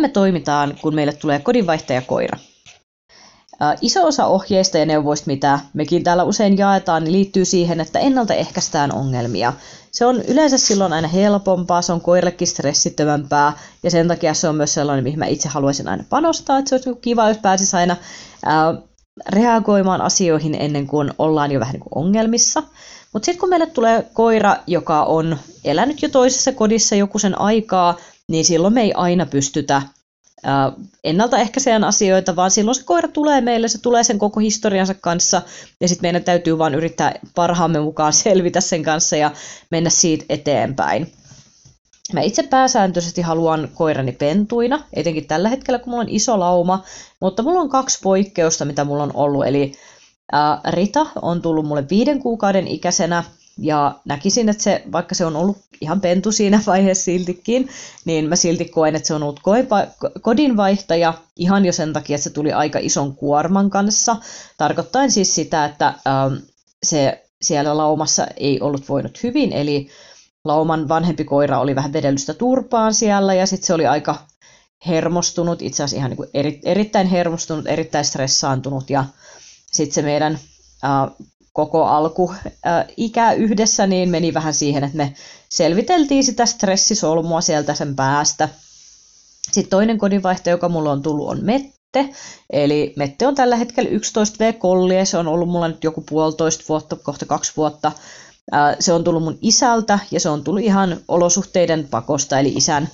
me toimitaan, kun meille tulee kodinvaihtajakoira. Iso osa ohjeista ja neuvoista, mitä mekin täällä usein jaetaan, niin liittyy siihen, että ennaltaehkäistään ongelmia. Se on yleensä silloin aina helpompaa, se on koirallekin stressittömämpää ja sen takia se on myös sellainen, mihin mä itse haluaisin aina panostaa, että se olisi niinku kiva, jos pääsisi aina reagoimaan asioihin ennen kuin ollaan jo vähän niin kuin ongelmissa. Mutta sitten kun meille tulee koira, joka on elänyt jo toisessa kodissa joku sen aikaa, niin silloin me ei aina pystytä ennaltaehkäiseen asioita, vaan silloin se koira tulee meille, se tulee sen koko historiansa kanssa, ja sitten meidän täytyy vaan yrittää parhaamme mukaan selvitä sen kanssa ja mennä siitä eteenpäin. Mä itse pääsääntöisesti haluan koirani pentuina, etenkin tällä hetkellä, kun mulla on iso lauma, mutta mulla on kaksi poikkeusta, mitä mulla on ollut, eli Rita on tullut mulle viiden kuukauden ikäisenä, ja näkisin, että se, vaikka se on ollut ihan pentu siinä vaiheessa siltikin, niin mä silti koen, että se on ollut kodinvaihtaja ihan jo sen takia, että se tuli aika ison kuorman kanssa. Tarkoittaen siis sitä, että ähm, se siellä laumassa ei ollut voinut hyvin, eli lauman vanhempi koira oli vähän vedellystä turpaan siellä ja sitten se oli aika hermostunut, itse asiassa ihan niin kuin eri, erittäin hermostunut, erittäin stressaantunut ja sitten se meidän äh, koko alku äh, ikä yhdessä, niin meni vähän siihen, että me selviteltiin sitä stressisolmua sieltä sen päästä. Sitten toinen kodinvaihto, joka mulla on tullut, on Mette. Eli Mette on tällä hetkellä 11V-kolli ja se on ollut mulla nyt joku puolitoista vuotta, kohta kaksi vuotta. Se on tullut mun isältä ja se on tullut ihan olosuhteiden pakosta, eli isän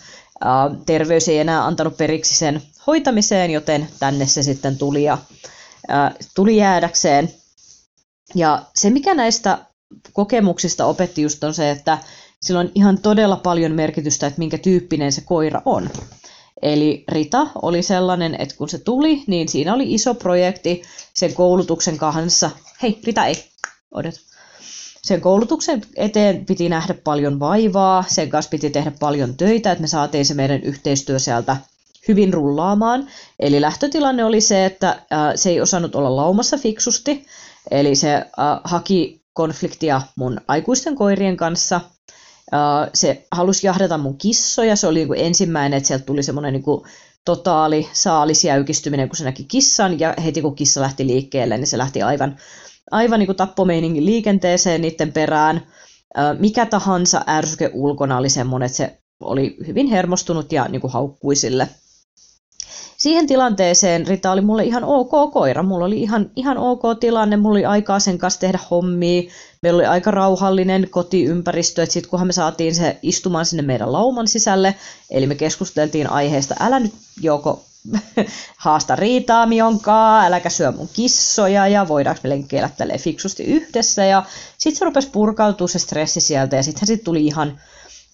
terveys ei enää antanut periksi sen hoitamiseen, joten tänne se sitten tuli ja tuli jäädäkseen. Ja se, mikä näistä kokemuksista opetti just on se, että sillä on ihan todella paljon merkitystä, että minkä tyyppinen se koira on. Eli Rita oli sellainen, että kun se tuli, niin siinä oli iso projekti sen koulutuksen kanssa. Hei, Rita ei, odot. Sen koulutuksen eteen piti nähdä paljon vaivaa, sen kanssa piti tehdä paljon töitä, että me saatiin se meidän yhteistyö sieltä hyvin rullaamaan. Eli lähtötilanne oli se, että se ei osannut olla laumassa fiksusti, Eli se äh, haki konfliktia mun aikuisten koirien kanssa. Äh, se halusi jahdata mun kissoja. Se oli niin kuin ensimmäinen, että sieltä tuli semmoinen niin kuin totaali saalisjäykistyminen, kun se näki kissan. Ja heti kun kissa lähti liikkeelle, niin se lähti aivan, aivan niin kuin tappomeiningin liikenteeseen niiden perään. Äh, mikä tahansa ärsyke ulkona oli semmoinen, että se oli hyvin hermostunut ja niin kuin haukkui sille siihen tilanteeseen Rita oli mulle ihan ok koira. Mulla oli ihan, ihan ok tilanne, mulla oli aikaa sen kanssa tehdä hommia. Meillä oli aika rauhallinen kotiympäristö, että sitten kunhan me saatiin se istumaan sinne meidän lauman sisälle, eli me keskusteltiin aiheesta, älä nyt joko haasta riitaa mionkaa, äläkä syö mun kissoja ja voidaanko me lenkkeillä fiksusti yhdessä. Ja sitten se rupesi purkautua se stressi sieltä ja sitten sit tuli ihan,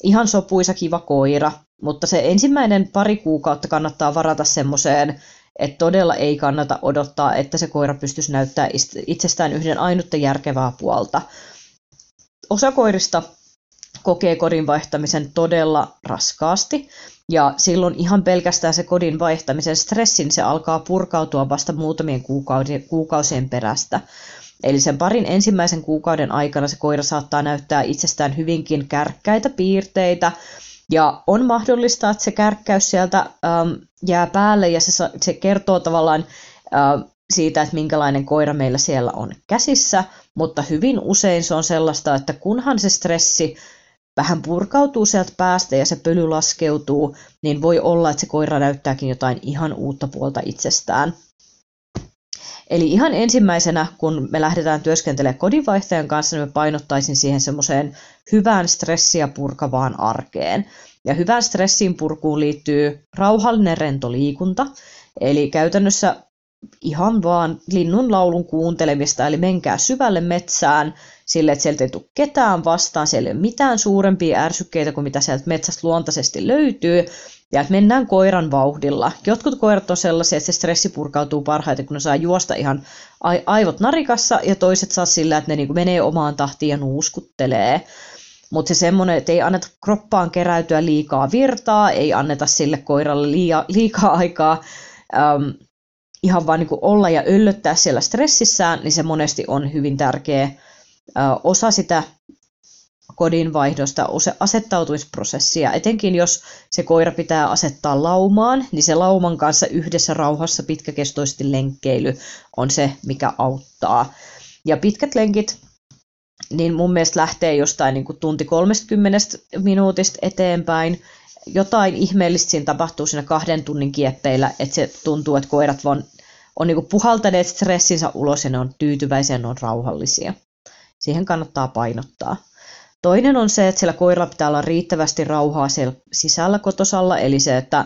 ihan sopuisa kiva koira. Mutta se ensimmäinen pari kuukautta kannattaa varata semmoiseen, että todella ei kannata odottaa, että se koira pystyisi näyttämään itsestään yhden ainutta järkevää puolta. Osa koirista kokee kodin vaihtamisen todella raskaasti, ja silloin ihan pelkästään se kodin vaihtamisen stressin se alkaa purkautua vasta muutamien kuukausien perästä. Eli sen parin ensimmäisen kuukauden aikana se koira saattaa näyttää itsestään hyvinkin kärkkäitä piirteitä, ja on mahdollista, että se kärkkäys sieltä ähm, jää päälle ja se, se kertoo tavallaan äh, siitä, että minkälainen koira meillä siellä on käsissä, mutta hyvin usein se on sellaista, että kunhan se stressi vähän purkautuu sieltä päästä ja se pöly laskeutuu, niin voi olla, että se koira näyttääkin jotain ihan uutta puolta itsestään. Eli ihan ensimmäisenä, kun me lähdetään työskentelemään kodinvaihtajan kanssa, niin me painottaisin siihen semmoiseen hyvään stressiä purkavaan arkeen. Ja hyvään stressin purkuun liittyy rauhallinen rento liikunta, eli käytännössä ihan vaan linnun laulun kuuntelemista, eli menkää syvälle metsään sille, että sieltä ei tule ketään vastaan, siellä ei ole mitään suurempia ärsykkeitä kuin mitä sieltä metsästä luontaisesti löytyy, ja että mennään koiran vauhdilla. Jotkut koirat on sellaisia, että se stressi purkautuu parhaiten, kun ne saa juosta ihan aivot narikassa, ja toiset saa sillä, että ne niin menee omaan tahtiin ja nuuskuttelee. Mutta se semmoinen, että ei anneta kroppaan keräytyä liikaa virtaa, ei anneta sille koiralle liia, liikaa aikaa ihan vaan niin olla ja öllöttää siellä stressissään, niin se monesti on hyvin tärkeä osa sitä kodinvaihdosta asettautumisprosessia, etenkin jos se koira pitää asettaa laumaan, niin se lauman kanssa yhdessä rauhassa pitkäkestoisesti lenkkeily on se, mikä auttaa. Ja pitkät lenkit, niin mun mielestä lähtee jostain niin kuin tunti 30 minuutista eteenpäin. Jotain ihmeellistä siinä tapahtuu siinä kahden tunnin kieppeillä, että se tuntuu, että koirat vaan on niin kuin puhaltaneet stressinsä ulos ja ne on tyytyväisiä, ne on rauhallisia. Siihen kannattaa painottaa. Toinen on se, että siellä koiralla pitää olla riittävästi rauhaa siellä sisällä kotosalla, eli se, että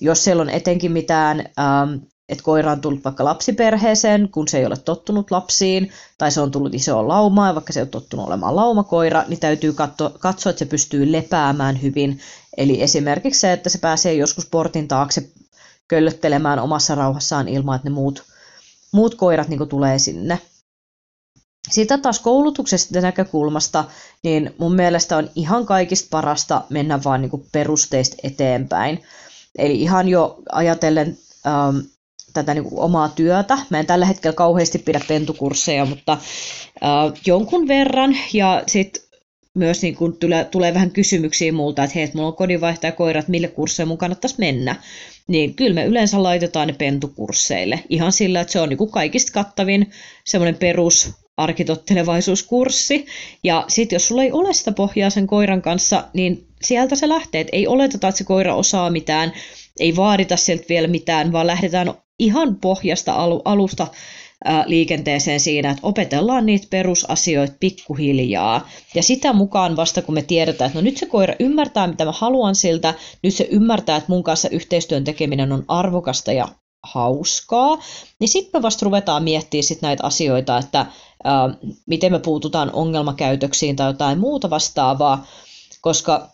jos siellä on etenkin mitään, ähm, että koira on tullut vaikka lapsiperheeseen, kun se ei ole tottunut lapsiin, tai se on tullut isoon laumaan, vaikka se on tottunut olemaan laumakoira, niin täytyy katsoa, katsoa, että se pystyy lepäämään hyvin. Eli esimerkiksi se, että se pääsee joskus portin taakse köllöttelemään omassa rauhassaan ilman, että ne muut, muut koirat niin tulee sinne. Sitä taas koulutuksesta näkökulmasta, niin mun mielestä on ihan kaikista parasta mennä vaan niin perusteista eteenpäin. Eli ihan jo ajatellen ähm, tätä niin kuin omaa työtä. Mä en tällä hetkellä kauheasti pidä pentukursseja, mutta äh, jonkun verran. Ja sitten myös niin kun tulee, tulee vähän kysymyksiä multa, että hei, että mulla on kodinvaihtaja koirat, mille kursseille mun kannattaisi mennä. Niin kyllä me yleensä laitetaan ne pentukursseille. Ihan sillä, että se on niin kuin kaikista kattavin semmoinen perus arkitottelevaisuuskurssi. Ja sitten jos sulla ei ole sitä pohjaa sen koiran kanssa, niin sieltä se lähtee. Et ei oleteta, että se koira osaa mitään, ei vaadita sieltä vielä mitään, vaan lähdetään ihan pohjasta alusta liikenteeseen siinä, että opetellaan niitä perusasioita pikkuhiljaa. Ja sitä mukaan vasta, kun me tiedetään, että no nyt se koira ymmärtää, mitä mä haluan siltä, nyt se ymmärtää, että mun kanssa yhteistyön tekeminen on arvokasta ja hauskaa, niin sitten me vasta ruvetaan miettimään sit näitä asioita, että miten me puututaan ongelmakäytöksiin tai jotain muuta vastaavaa, koska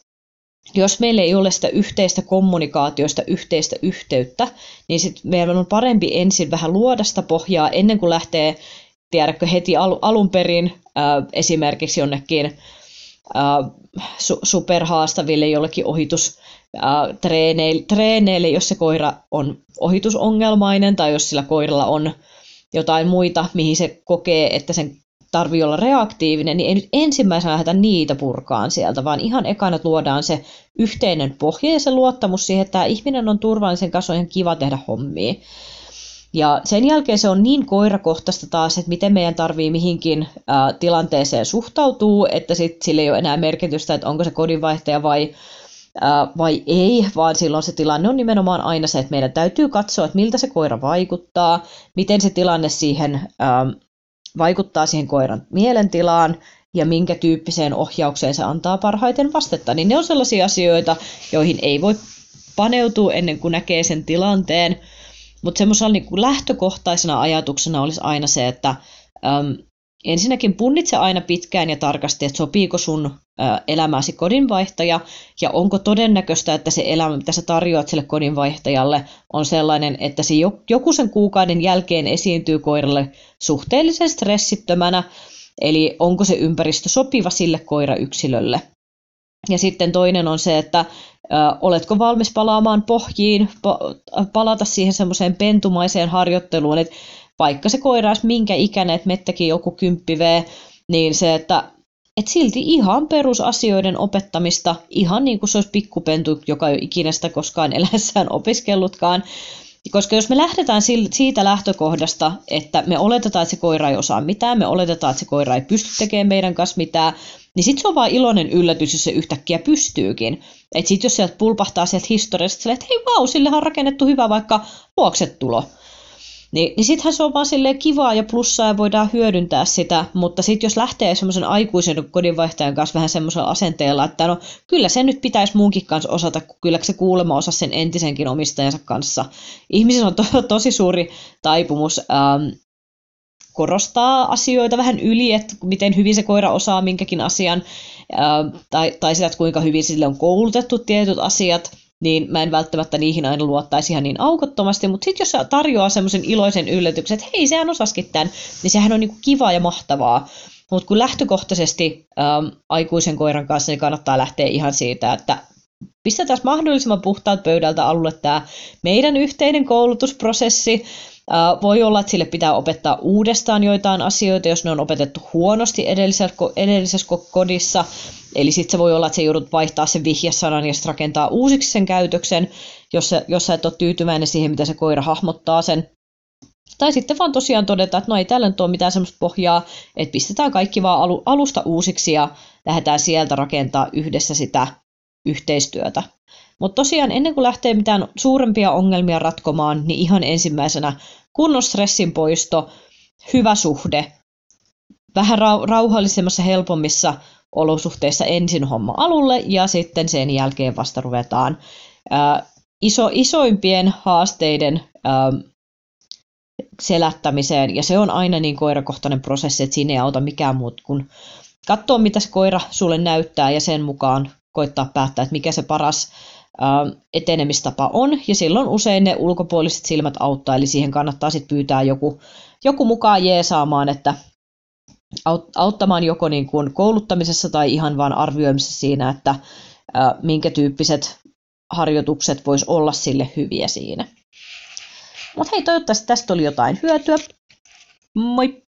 jos meillä ei ole sitä yhteistä kommunikaatiosta, yhteistä yhteyttä, niin sitten meidän on parempi ensin vähän luoda sitä pohjaa ennen kuin lähtee, tiedätkö, heti al- alun perin ää, esimerkiksi jonnekin ää, su- superhaastaville jollekin ohitus treeneille, treeneille, jos se koira on ohitusongelmainen tai jos sillä koiralla on jotain muita, mihin se kokee, että sen tarvii olla reaktiivinen, niin ei nyt ensimmäisenä lähdetä niitä purkaan sieltä, vaan ihan ekana luodaan se yhteinen pohja ja se luottamus siihen, että tämä ihminen on turvallisen kanssa on ihan kiva tehdä hommia. Ja sen jälkeen se on niin koirakohtaista taas, että miten meidän tarvii mihinkin ää, tilanteeseen suhtautuu, että sitten sillä ei ole enää merkitystä, että onko se kodinvaihtaja vai vai ei, vaan silloin se tilanne on nimenomaan aina se, että meidän täytyy katsoa, että miltä se koira vaikuttaa, miten se tilanne siihen vaikuttaa siihen koiran mielentilaan ja minkä tyyppiseen ohjaukseen se antaa parhaiten vastetta. Niin ne on sellaisia asioita, joihin ei voi paneutua ennen kuin näkee sen tilanteen, mutta semmoisella niin lähtökohtaisena ajatuksena olisi aina se, että ensinnäkin punnitse aina pitkään ja tarkasti, että sopiiko sun elämäsi kodinvaihtaja ja onko todennäköistä, että se elämä, mitä sä tarjoat sille kodinvaihtajalle, on sellainen, että se joku sen kuukauden jälkeen esiintyy koiralle suhteellisen stressittömänä, eli onko se ympäristö sopiva sille koirayksilölle. Ja sitten toinen on se, että oletko valmis palaamaan pohjiin, palata siihen semmoiseen pentumaiseen harjoitteluun, että vaikka se koira olisi minkä ikäinen, että mettäkin joku kymppivee, niin se, että et silti ihan perusasioiden opettamista, ihan niin kuin se olisi pikkupentu, joka ei ole ikinä sitä koskaan eläessään opiskellutkaan. Koska jos me lähdetään siitä lähtökohdasta, että me oletetaan, että se koira ei osaa mitään, me oletetaan, että se koira ei pysty tekemään meidän kanssa mitään, niin sitten se on vaan iloinen yllätys, jos se yhtäkkiä pystyykin. Että sitten jos sieltä pulpahtaa sieltä historiasta, että hei vau, sillehän on rakennettu hyvä vaikka luoksetulo. tulo niin, niin sittenhän se on vaan silleen kivaa ja plussaa ja voidaan hyödyntää sitä, mutta sitten jos lähtee semmoisen aikuisen kodinvaihtajan kanssa vähän semmoisella asenteella, että no kyllä se nyt pitäisi muunkin kanssa osata, kun kyllä se kuulema osa sen entisenkin omistajansa kanssa. Ihmisillä on to, tosi suuri taipumus ähm, korostaa asioita vähän yli, että miten hyvin se koira osaa minkäkin asian, äh, tai, tai sitä, että kuinka hyvin sille on koulutettu tietyt asiat – niin mä en välttämättä niihin aina luottaisi ihan niin aukottomasti, mutta sitten jos se tarjoaa semmoisen iloisen yllätyksen, että hei, sehän osaskin tämän, niin sehän on niinku kiva ja mahtavaa. Mutta kun lähtökohtaisesti ähm, aikuisen koiran kanssa, niin kannattaa lähteä ihan siitä, että pistetään mahdollisimman puhtaat pöydältä alulle tämä meidän yhteinen koulutusprosessi, Voi olla, että sille pitää opettaa uudestaan joitain asioita, jos ne on opetettu huonosti edellisessä, kodissa. Eli sitten se voi olla, että se joudut vaihtaa sen vihjesanan ja sitten rakentaa uusiksi sen käytöksen, jos sä, jos sä et ole tyytyväinen siihen, mitä se koira hahmottaa sen. Tai sitten vaan tosiaan todeta, että no ei täällä nyt ole mitään semmoista pohjaa, että pistetään kaikki vaan alusta uusiksi ja lähdetään sieltä rakentaa yhdessä sitä yhteistyötä. Mutta tosiaan ennen kuin lähtee mitään suurempia ongelmia ratkomaan, niin ihan ensimmäisenä kunnon stressin poisto, hyvä suhde, vähän rauhallisemmassa, helpommissa olosuhteissa ensin homma alulle ja sitten sen jälkeen vasta ruvetaan ää, iso, isoimpien haasteiden ää, selättämiseen. Ja se on aina niin koirakohtainen prosessi, että siinä ei auta mikään muut kuin katsoa, mitä se koira sulle näyttää ja sen mukaan koittaa päättää, että mikä se paras etenemistapa on, ja silloin usein ne ulkopuoliset silmät auttaa, eli siihen kannattaa sitten pyytää joku, joku mukaan jeesaamaan, että auttamaan joko niin kuin kouluttamisessa tai ihan vain arvioimisessa siinä, että minkä tyyppiset harjoitukset vois olla sille hyviä siinä. Mutta hei, toivottavasti tästä oli jotain hyötyä. Moi!